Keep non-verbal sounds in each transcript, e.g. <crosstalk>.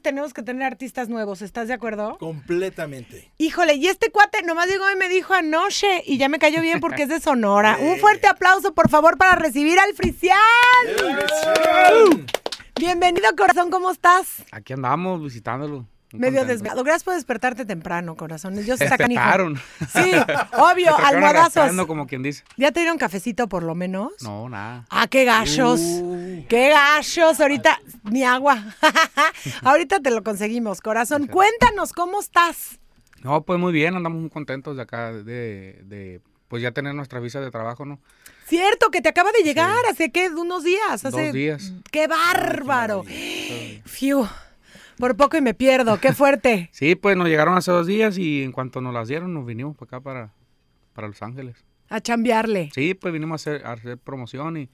Tenemos que tener artistas nuevos, ¿estás de acuerdo? Completamente. Híjole, y este cuate nomás llegó y me dijo anoche y ya me cayó bien porque es de Sonora. Un fuerte aplauso, por favor, para recibir al Frician. Bienvenido, corazón, ¿cómo estás? Aquí andamos visitándolo. Medio desvelado. Gracias por despertarte temprano, corazón. Yo está canijo. Sí, <laughs> <laughs> obvio, almohadazos. como quien dice. ¿Ya te dieron cafecito por lo menos? No, nada. Ah, qué gachos. Qué gachos. Ahorita, ni agua. <laughs> Ahorita te lo conseguimos, corazón. Cuéntanos, ¿cómo estás? No, pues muy bien, andamos muy contentos de acá, de, de pues ya tener nuestra visa de trabajo, ¿no? Cierto, que te acaba de llegar hace, ¿qué? Unos días. Hace... Dos días. ¡Qué bárbaro! Fiu. Por poco y me pierdo. ¡Qué fuerte! <laughs> Sí, pues nos llegaron hace dos días y en cuanto nos las dieron, nos vinimos para acá, para, para Los Ángeles. A chambearle. Sí, pues vinimos a hacer, a hacer promoción y,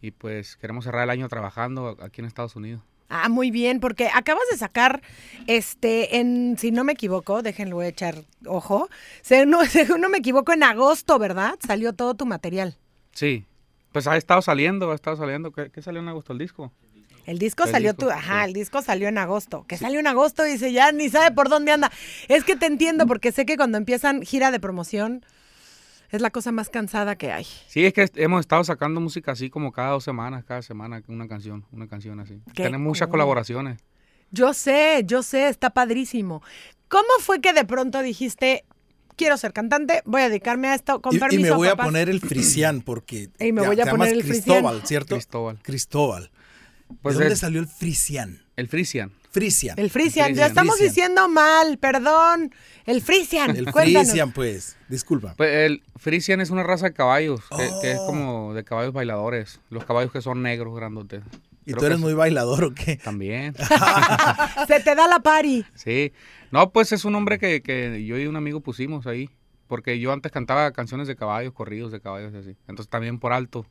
y pues queremos cerrar el año trabajando aquí en Estados Unidos. Ah, muy bien, porque acabas de sacar, este, en, si no me equivoco, déjenlo echar ojo, si no, <laughs> si no me equivoco, en agosto, ¿verdad? Salió todo tu material. Sí, pues ha estado saliendo, ha estado saliendo. ¿Qué, qué salió en agosto el disco? El disco El salió disco, tu, ajá, sí. el disco salió en agosto. Que salió en agosto, dice, ya ni sabe por dónde anda. Es que te entiendo, porque sé que cuando empiezan gira de promoción, es la cosa más cansada que hay. Sí, es que hemos estado sacando música así como cada dos semanas, cada semana una canción, una canción así. Qué Tenemos muchas cool. colaboraciones. Yo sé, yo sé, está padrísimo. ¿Cómo fue que de pronto dijiste, quiero ser cantante, voy a dedicarme a esto, con Y, y permiso, me voy a papás"? poner el frisian porque Y me voy a poner el frisian. Cristóbal, ¿cierto? Cristóbal. Cristóbal. Pues ¿De dónde es salió el frisian? el Frisian. Frisian. El Frisian, ya estamos Frisian. diciendo mal, perdón. El Frisian, El cuéntanos. frisian, pues. Disculpa. Pues el Frisian es una raza de caballos, que, que es Oh. como de caballos bailadores. Los caballos que son negros, grandotes. ¿Y Creo tú eres es- muy bailador o qué? También, <laughs> Se te da la pari. sí. No, pues es un hombre que, que yo y un amigo pusimos ahí. Porque yo antes cantaba canciones de caballos, corridos de caballos y así. Entonces también por alto,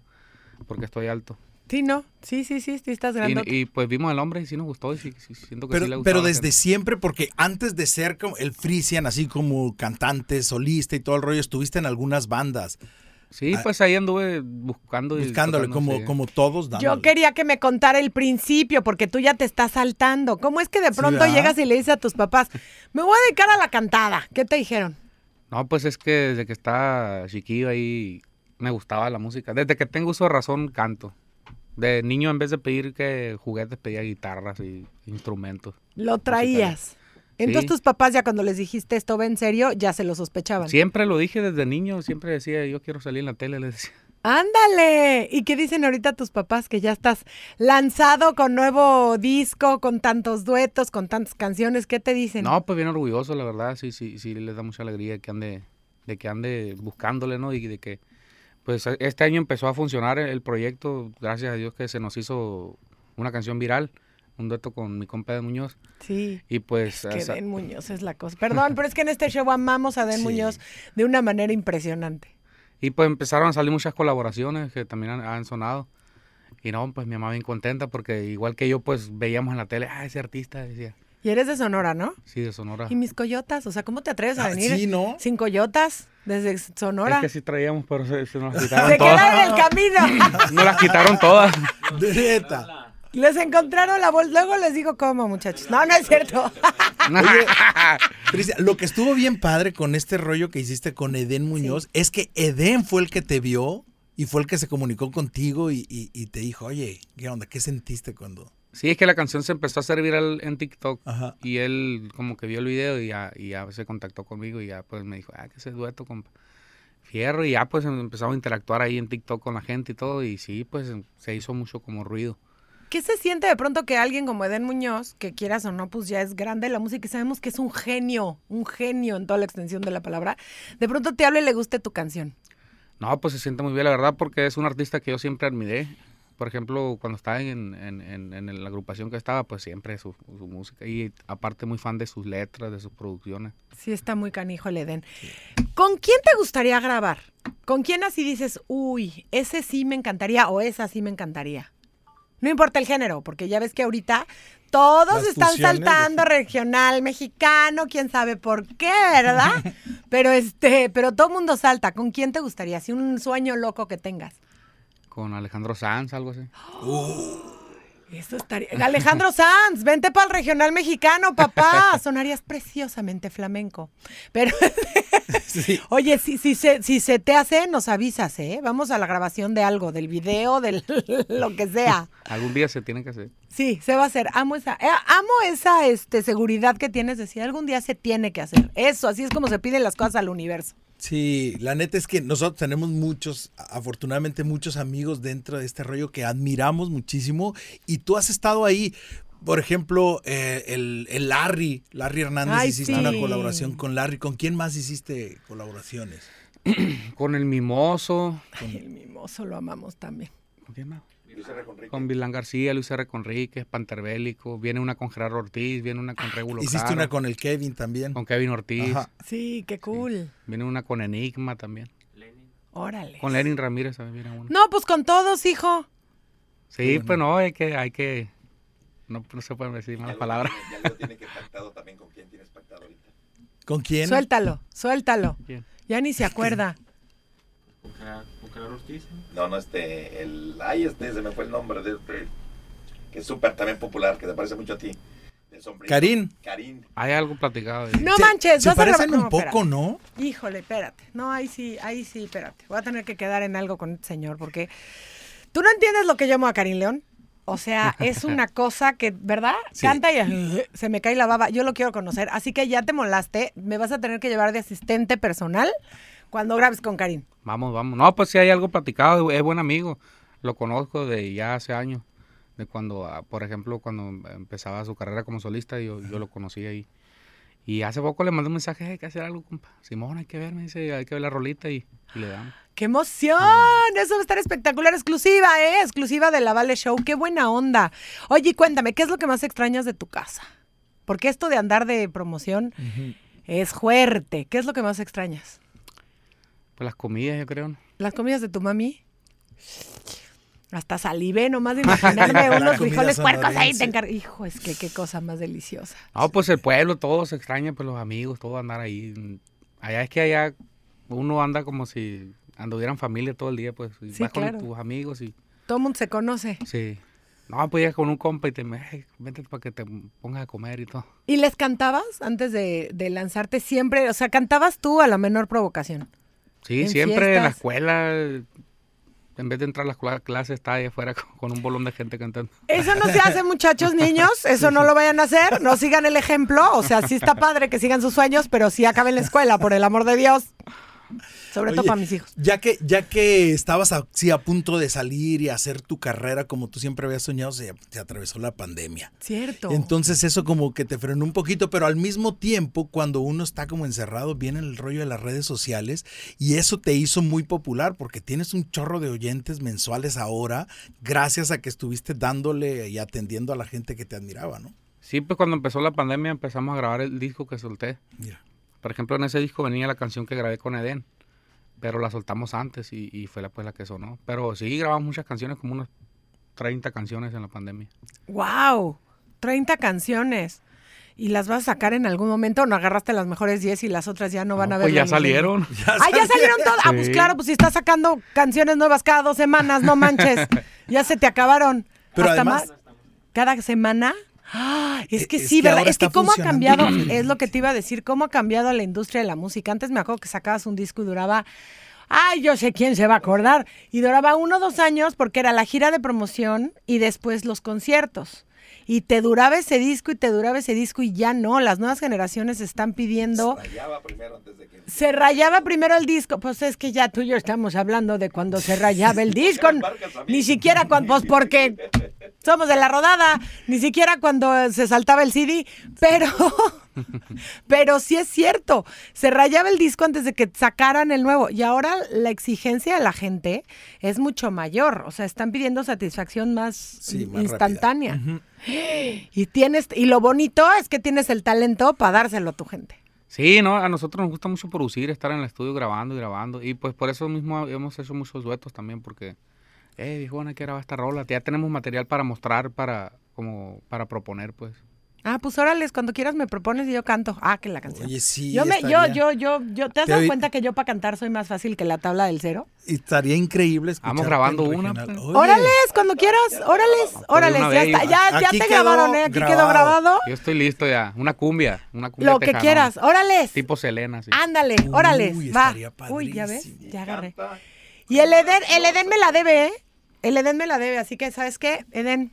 porque estoy alto. Sí, no, sí, sí, sí, sí estás grande. Y, y, pues vimos al hombre y sí nos gustó y sí, sí, siento que Pero, sí le gustaba pero desde siempre, porque antes de ser como el frisian, así como cantante, solista y todo el rollo, estuviste en algunas bandas, Sí, pues ahí anduve buscando y buscándole tocando, como, como todos. Yo dándole. quería que me contara el principio, porque tú ya te estás saltando. ¿Cómo es que de pronto llegas y le dices a tus papás, me voy a dedicar a la cantada? ¿Qué te dijeron? No, pues es que desde que estaba chiquillo ahí me gustaba la música. Desde que tengo uso de razón, canto. De niño, en vez de pedir que juguetes, pedía guitarras y instrumentos. Lo traías. Entonces Sí. tus papás ya cuando les dijiste esto va en serio, ya se lo sospechaban. Siempre lo dije desde niño, siempre decía, yo quiero salir en la tele, les decía. Ándale. ¿Y qué dicen ahorita tus papás que ya estás lanzado con nuevo disco, con tantos duetos, con tantas canciones? ¿Qué te dicen? No, pues bien orgulloso, la verdad, sí, sí, sí, les da mucha alegría que ande, de que ande buscándole, ¿no? Y de que, pues este año empezó a funcionar el proyecto, gracias a Dios que se nos hizo una canción viral, un dueto con mi compa de Muñoz. Sí. Y pues... Que asa- Den Muñoz es la cosa. Perdón, pero es que en este show amamos a Den Sí. Muñoz de una manera impresionante. Y pues empezaron a salir muchas colaboraciones que también han, han sonado. Y no, pues mi mamá bien contenta porque igual que yo, pues veíamos en la tele, ah, ese artista, decía, Y eres de Sonora, ¿no? sí, de Sonora. Y mis coyotas, o sea, ¿cómo te atreves a Ah, venir sí, ¿no? sin coyotas desde Sonora? Es que sí traíamos, pero se, se nos <laughs> las quitaron Se todas. quedaron en el camino. <laughs> Nos las quitaron todas. <laughs> Neta. les encontraron la bolsa. Luego les digo cómo, muchachos. No, no es cierto. Frisian, lo que estuvo bien padre con este rollo que hiciste con Eden Muñoz es que Eden fue el que te vio y fue el que se comunicó contigo y, y- y te dijo, oye, ¿qué onda? ¿Qué sentiste cuando...? Sí, es que la canción se empezó a hacer viral en TikTok. Ajá. Y él como que vio el video y ya, y ya se contactó conmigo y ya pues me dijo, ah, que ese dueto con Fierro. Y ya pues empezamos a interactuar ahí en TikTok con la gente y todo. Y sí, pues se hizo mucho como ruido. ¿Qué se siente de pronto que alguien como Eden Muñoz, que quieras o no, pues ya es grande en la música y sabemos que es un genio, un genio en toda la extensión de la palabra, de pronto te hable y le guste tu canción? No, pues se siente muy bien, la verdad, porque es un artista que yo siempre admiré. Por ejemplo, cuando estaba en, en- en- en la agrupación que estaba, pues siempre su, su música. Y aparte muy fan de sus letras, de sus producciones. Sí, está muy canijo el Edén. ¿Con quién te gustaría grabar? ¿Con quién así dices, uy, ese sí me encantaría o esa sí me encantaría? No importa el género, porque ya ves que ahorita todos Las están de- saltando regional, mexicano, quién sabe por qué, ¿verdad? <laughs> pero este, pero todo mundo salta. ¿Con quién te gustaría? Si un sueño loco que tengas. Con Alejandro Sanz, algo así. <gasps> Eso estaría. Alejandro Sanz, vente para el regional mexicano, papá. <laughs> Sonarías preciosamente flamenco. Pero, <laughs> Sí. oye, si, si, se, si se te hace, nos avisas, ¿eh? Vamos a la grabación de algo, del video, del <laughs> lo que sea. Algún día se tiene que hacer. Sí, se va a hacer. Amo esa, eh, amo esa este, seguridad que tienes de decir, algún día se tiene que hacer. Eso, así es como se piden las cosas al universo. Sí, la neta es que nosotros tenemos muchos, afortunadamente muchos amigos dentro de este rollo que admiramos muchísimo y tú has estado ahí. Por ejemplo, eh, el, el Larry, Larry Hernández, Ay, hiciste sí. una colaboración con Larry. ¿Con quién más hiciste colaboraciones? <clears throat> Con el Mimoso. Ay, el mimoso lo amamos también. ¿Con quién más? Con Vilán García, Luis R. Conríquez, Panterbélico. Viene una con Gerardo Ortiz, viene una con Regulo Hiciste Caro, una con el Kevin también. con Kevin Ortiz. Ajá. Sí, qué cool. Viene una con Enigma también. Órale. Con Lenin Ramírez también viene una. No, pues con todos, hijo. Sí, pues no, hay que, hay que. No, no se pueden decir malas palabras. Ya lo tiene que pactado también con quién tienes pactado ahorita. ¿Con quién? Suéltalo, suéltalo. ¿Quién? Ya ni se acuerda. No, no, este, el, ay, este, se me fue el nombre de este, que es súper también popular, que te parece mucho a ti. Karim. Karim. Hay algo platicado. de- No Se- manches, Se vas grabar- parecen un poco, espérate. ¿no? Híjole, espérate. No, ahí sí, ahí sí, espérate. Voy a tener que quedar en algo con este señor porque tú no entiendes lo que llamo a Karim León. O sea, <laughs> es una cosa que, ¿verdad? Sí. Canta y se me cae la baba. Yo lo quiero conocer. Así que ya te molaste. Me vas a tener que llevar de asistente personal cuando grabes con Karim. Vamos, vamos. No, pues sí hay algo platicado. Es buen amigo. Lo conozco de ya hace años. De cuando, ah, por ejemplo, cuando empezaba su carrera como solista, yo, yo lo conocí ahí. Y hace poco le mandé un mensaje, hay que hacer algo, compa. Simón, hay que ver, me dice, hay que ver la rolita y, y le damos. ¡Qué emoción! Eso va a estar espectacular. Exclusiva, ¿eh? Exclusiva de la Vale Show. ¡Qué buena onda! Oye, cuéntame, ¿qué es lo que más extrañas de tu casa? Porque esto de andar de promoción es fuerte. ¿Qué es lo que más extrañas? Pues las comidas, yo creo. ¿Las comidas de tu mami? Hasta salivé nomás de imaginarme <laughs> unos frijoles puercos ahí. Te encar- Hijo, es que qué cosa más deliciosa. No, pues el pueblo, todo se extraña, pues los amigos, todo andar ahí. Allá es que allá uno anda como si anduvieran familia todo el día, pues. y Sí, vas con claro. tus amigos y Todo el mundo se conoce. sí. No, pues llegas con un compa y te "Hey, vente para que te pongas a comer y todo. ¿Y les cantabas antes de, de lanzarte siempre? O sea, cantabas tú a la menor provocación. Sí, En siempre en la escuela, en vez de entrar a la escuela- clase, está ahí afuera <laughs> con, con un bolón de gente cantando. Eso no se hace, muchachos, <laughs> niños. Eso no lo vayan a hacer. No sigan el ejemplo. O sea, sí está padre que sigan sus sueños, pero sí acaben la escuela, por el amor de Dios. Sobre todo Oye, para mis hijos. Ya que, ya que estabas así a punto de salir y hacer tu carrera como tú siempre habías soñado, se, se atravesó la pandemia. Cierto. Entonces eso como que te frenó un poquito, pero al mismo tiempo cuando uno está como encerrado viene el rollo de las redes sociales y eso te hizo muy popular porque tienes un chorro de oyentes mensuales ahora gracias a que estuviste dándole y atendiendo a la gente que te admiraba, ¿no? Sí, pues cuando empezó la pandemia empezamos a grabar el disco que solté. Mira. Por ejemplo, en ese disco venía la canción que grabé con Eden, pero la soltamos antes y, y fue la, pues, la que sonó. Pero sí, grabamos muchas canciones, como unas 30 canciones en la pandemia. ¡Wow! 30 canciones. ¿Y las vas a sacar en algún momento? ¿O no agarraste las mejores 10 y las otras ya no van No, a ver? pues <laughs> ya salieron. Ah, ya salieron todas. Ah, pues claro, pues si estás sacando canciones nuevas cada dos semanas, no manches. <laughs> ya se te acabaron. Pero Hasta además- más. Cada semana. Ah, es que Es sí, que ¿verdad? Es que cómo ha cambiado, diferente. es lo que te iba a decir, cómo ha cambiado la industria de la música. Antes me acuerdo que sacabas un disco y duraba, ay, yo sé quién se va a acordar, y duraba uno o dos años porque era la gira de promoción y después los conciertos. Y te duraba ese disco y te duraba ese disco y ya no, las nuevas generaciones están pidiendo Rayaba primero antes de que. se rayaba primero el disco. Pues es que ya tú y yo estamos hablando de cuando se rayaba el disco. <laughs> Ni siquiera cuando, pues porque <laughs> somos de la rodada, ni siquiera cuando se saltaba el CD, pero, <laughs> pero sí es cierto, se rayaba el disco antes de que sacaran el nuevo. Y ahora la exigencia de la gente es mucho mayor, o sea, están pidiendo satisfacción más, Sí, más instantánea. Y tienes, y lo bonito es que tienes el talento para dárselo a tu gente. Sí, no, a nosotros nos gusta mucho producir, estar en el estudio grabando y grabando. Y pues por eso mismo hemos hecho muchos duetos también, porque, eh, viejona, hay que grabar esta rola. Ya tenemos material para mostrar, para, como, para proponer, pues. Ah, pues órale, cuando quieras me propones y yo canto. Ah, que la canción. Oye, sí. yo me, yo, estaría- yo, yo, yo, ¿te has dado cuenta que yo para cantar soy más fácil que la tabla del cero? Estaría increíble escuchar. Vamos grabando una, pues. Órales, cuando quieras, órales, órales, ya está, ya, ya te grabaron, ¿eh? Aquí quedó grabado. grabado. Yo estoy listo ya. Una cumbia, una cumbia Lo que quieras, órales. Tipo Selena, sí. Ándale, Uy, órales, va. estaría Uy, ya ves, ya agarré. Canta. Y el Eden, el Eden me la debe, ¿eh? El Eden me la debe, así que, ¿sabes qué? Eden,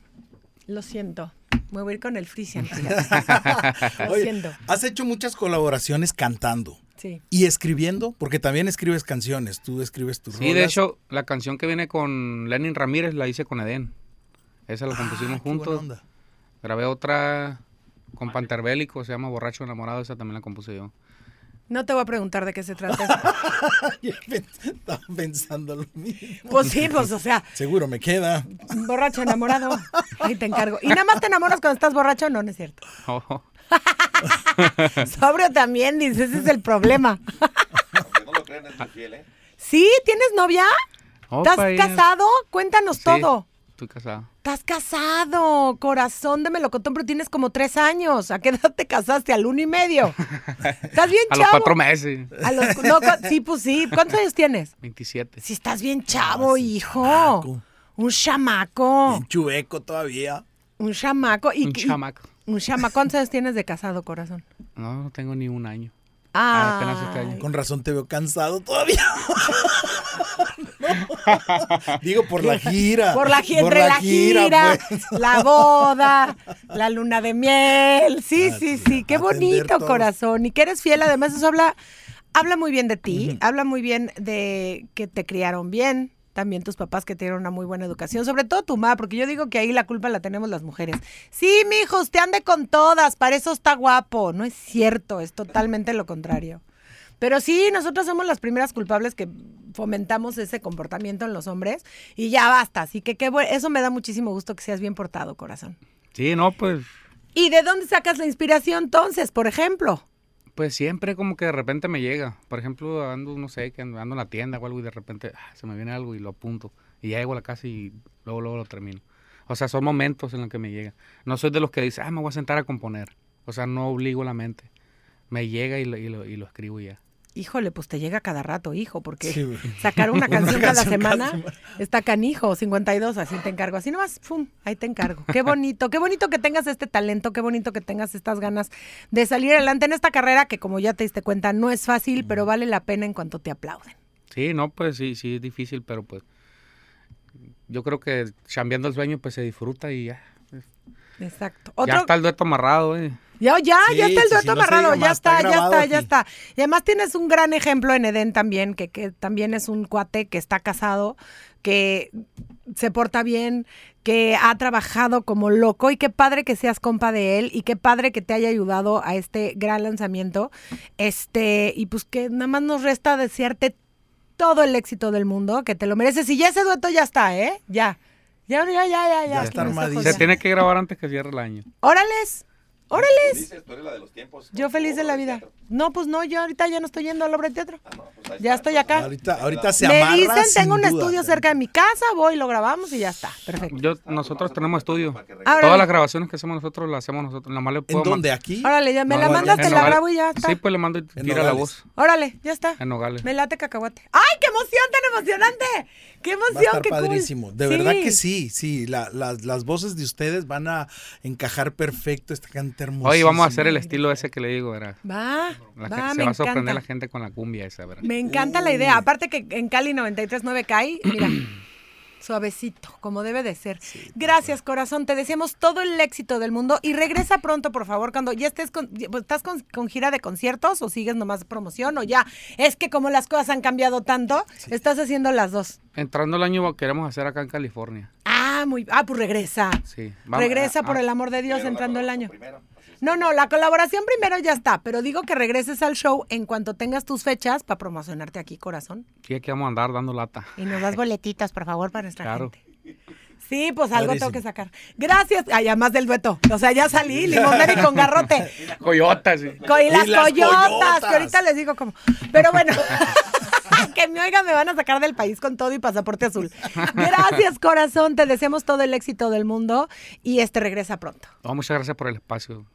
lo siento. Me voy a ir con el Frisian. <laughs> lo Oye, siento. has hecho muchas colaboraciones cantando Sí. y escribiendo, porque también escribes canciones. Tú escribes tus Sí, de hecho, la canción que viene con Lenin Ramírez la hice con Eden. Esa la compusimos Ah, qué buena juntos. onda. Grabé otra con Panterbélico, se llama Borracho Enamorado, esa también la compuse yo. No te voy a preguntar de qué se trata eso. <laughs> Estaba pensando lo mismo. Pues sí, pues, o sea, Seguro me queda. borracho enamorado. Ahí te encargo. ¿Y nada más te enamoras cuando estás borracho? No, no es cierto. Oh, <laughs> Sobrio también, dices, ese es el problema. Aunque no lo crean, es muy fiel, ¿eh? ¿Sí? ¿Tienes novia? Opa, ¿Estás casado? Cuéntanos Sí, todo. Estoy casado. Estás casado, corazón de melocotón, pero tienes como tres años. ¿A qué edad te casaste? Al uno y medio. Estás bien <laughs> A chavo. los cuatro meses. A los- no, cu- sí, pues sí. ¿Cuántos años tienes? 27. Sí, estás bien chavo, Ah, hijo. chamaco. Un chamaco. Bien chueco todavía. Un chamaco. Y, Un y- chamaco. Un chamaco. ¿Cuántos años tienes de casado, corazón? No, no tengo ni un año. Ah, apenas este año. Con razón te veo cansado todavía. <laughs> No. Digo, por la gira. Por la, gi- entre la gira, pues. la boda, la luna de miel. Sí, Ah, sí, sí, sí. Qué bonito, todo. corazón. Y que eres fiel. Además, eso habla, habla muy bien de ti. Habla muy bien de que te criaron bien. También tus papás que te dieron una muy buena educación. Sobre todo tu mamá, porque yo digo que ahí la culpa la tenemos las mujeres. Sí, mi hijo, usted ande con todas. Para eso está guapo. No es cierto. Es totalmente lo contrario. Pero sí, nosotros somos las primeras culpables que fomentamos ese comportamiento en los hombres y ya basta. Así que qué bueno, eso me da muchísimo gusto que seas bien portado, corazón. Sí, no, pues, ¿Y de dónde sacas la inspiración entonces, por ejemplo? Pues siempre como que de repente me llega. Por ejemplo, ando, no sé, que ando, en la tienda o algo y de repente ah, se me viene algo y lo apunto. Y ya llego a la casa y luego, luego lo termino. O sea, son momentos en los que me llega. No soy de los que dice, ah, me voy a sentar a componer. O sea, no obligo la mente. Me llega y lo, y lo, y lo escribo ya. Híjole, pues te llega cada rato, hijo, porque Sí, <laughs> sacar una <laughs> Una canción cada canción cada semana semana. está canijo, 52, así te encargo. Así nomás, pum, ahí te encargo. Qué bonito, qué bonito que tengas este talento, qué bonito que tengas estas ganas de salir adelante en esta carrera que como ya te diste cuenta no es fácil, pero vale la pena en cuanto te aplauden. Sí, no, pues sí, sí es difícil, pero pues yo creo que chambeando el sueño pues se disfruta y ya. Exacto. Ya está el dueto amarrado, eh. Ya, ya, Sí, ya está el dueto sí, amarrado, ya más, está está, ya está, ya está. Y además tienes un gran ejemplo en Edén también, que, que también es un cuate que está casado, que se porta bien, que ha trabajado como loco y qué padre que seas compa de él y qué padre que te haya ayudado a este gran lanzamiento. Este, y pues que nada más nos resta desearte todo el éxito del mundo, que te lo mereces. Y ya ese dueto ya está, ¿eh? Ya. Ya, ya, ya, ya, ya. Ya está armadísimo. Se tiene que grabar antes que cierre el año. Órales, órales. Tú eres la de los tiempos. Yo feliz de la vida. No, pues no, yo ahorita ya no estoy yendo a la obra de teatro. Ah, no, pues Ya está, estoy acá. Ahorita, ahorita se Me amarra dicen, sin tengo un duda. estudio cerca de mi casa, voy, lo grabamos y ya está. Perfecto. Yo, nosotros tenemos estudio. Todas las grabaciones que hacemos nosotros las hacemos nosotros. Nada más le ¿En puedo dónde? man- ¿Aquí? Órale, ya me No, la mandas, en te la grabo y ya está. Sí, pues le mando y En tira la voz. Órale, ya está. En Nogales. Me late cacahuate. ¡Ay, qué emoción tan emocionante! ¡Qué Va a emoción, estar qué cool! padrísimo. De verdad que sí, sí. la- las, las voces de ustedes van a encajar perfecto. Esta canta hermosa. Oye, vamos a hacer el estilo ese que le digo, ¿verdad? Va, La va, gente- me se va a sorprender encanta. la gente con la cumbia esa, ¿verdad? Me encanta la idea. Aparte que en Cali 93.9 cae, mira, <clears throat> suavecito, como debe de ser. Gracias, corazón. Te deseamos todo el éxito del mundo y regresa pronto, por favor, cuando ya estés con, pues, ¿estás con, con gira de conciertos o sigues nomás promoción o ya. Es que como las cosas han cambiado tanto, estás haciendo las dos. Entrando el año queremos hacer acá en California. Ah, Ah, muy. Ah, pues regresa. Sí. Vamos, regresa ah, por ah, el amor de Dios entrando el año. primero. No, no, la colaboración primero ya está, pero digo que regreses al show en cuanto tengas tus fechas para promocionarte aquí, corazón. Sí, aquí vamos a andar dando lata. Y nos das boletitas, por favor, para nuestra Claro. gente. Sí, pues algo tengo que sacar. Gracias. Ay, además del dueto. O sea, ya salí, limonero y con garrote. <laughs> Coyotas, sí. Co- y las, las coyotas, coyotas. que ahorita les digo cómo. Pero bueno, <laughs> que me oigan, me van a sacar del país con todo y pasaporte azul. Gracias, corazón. Te deseamos todo el éxito del mundo y este regresa pronto. No, muchas gracias por el espacio.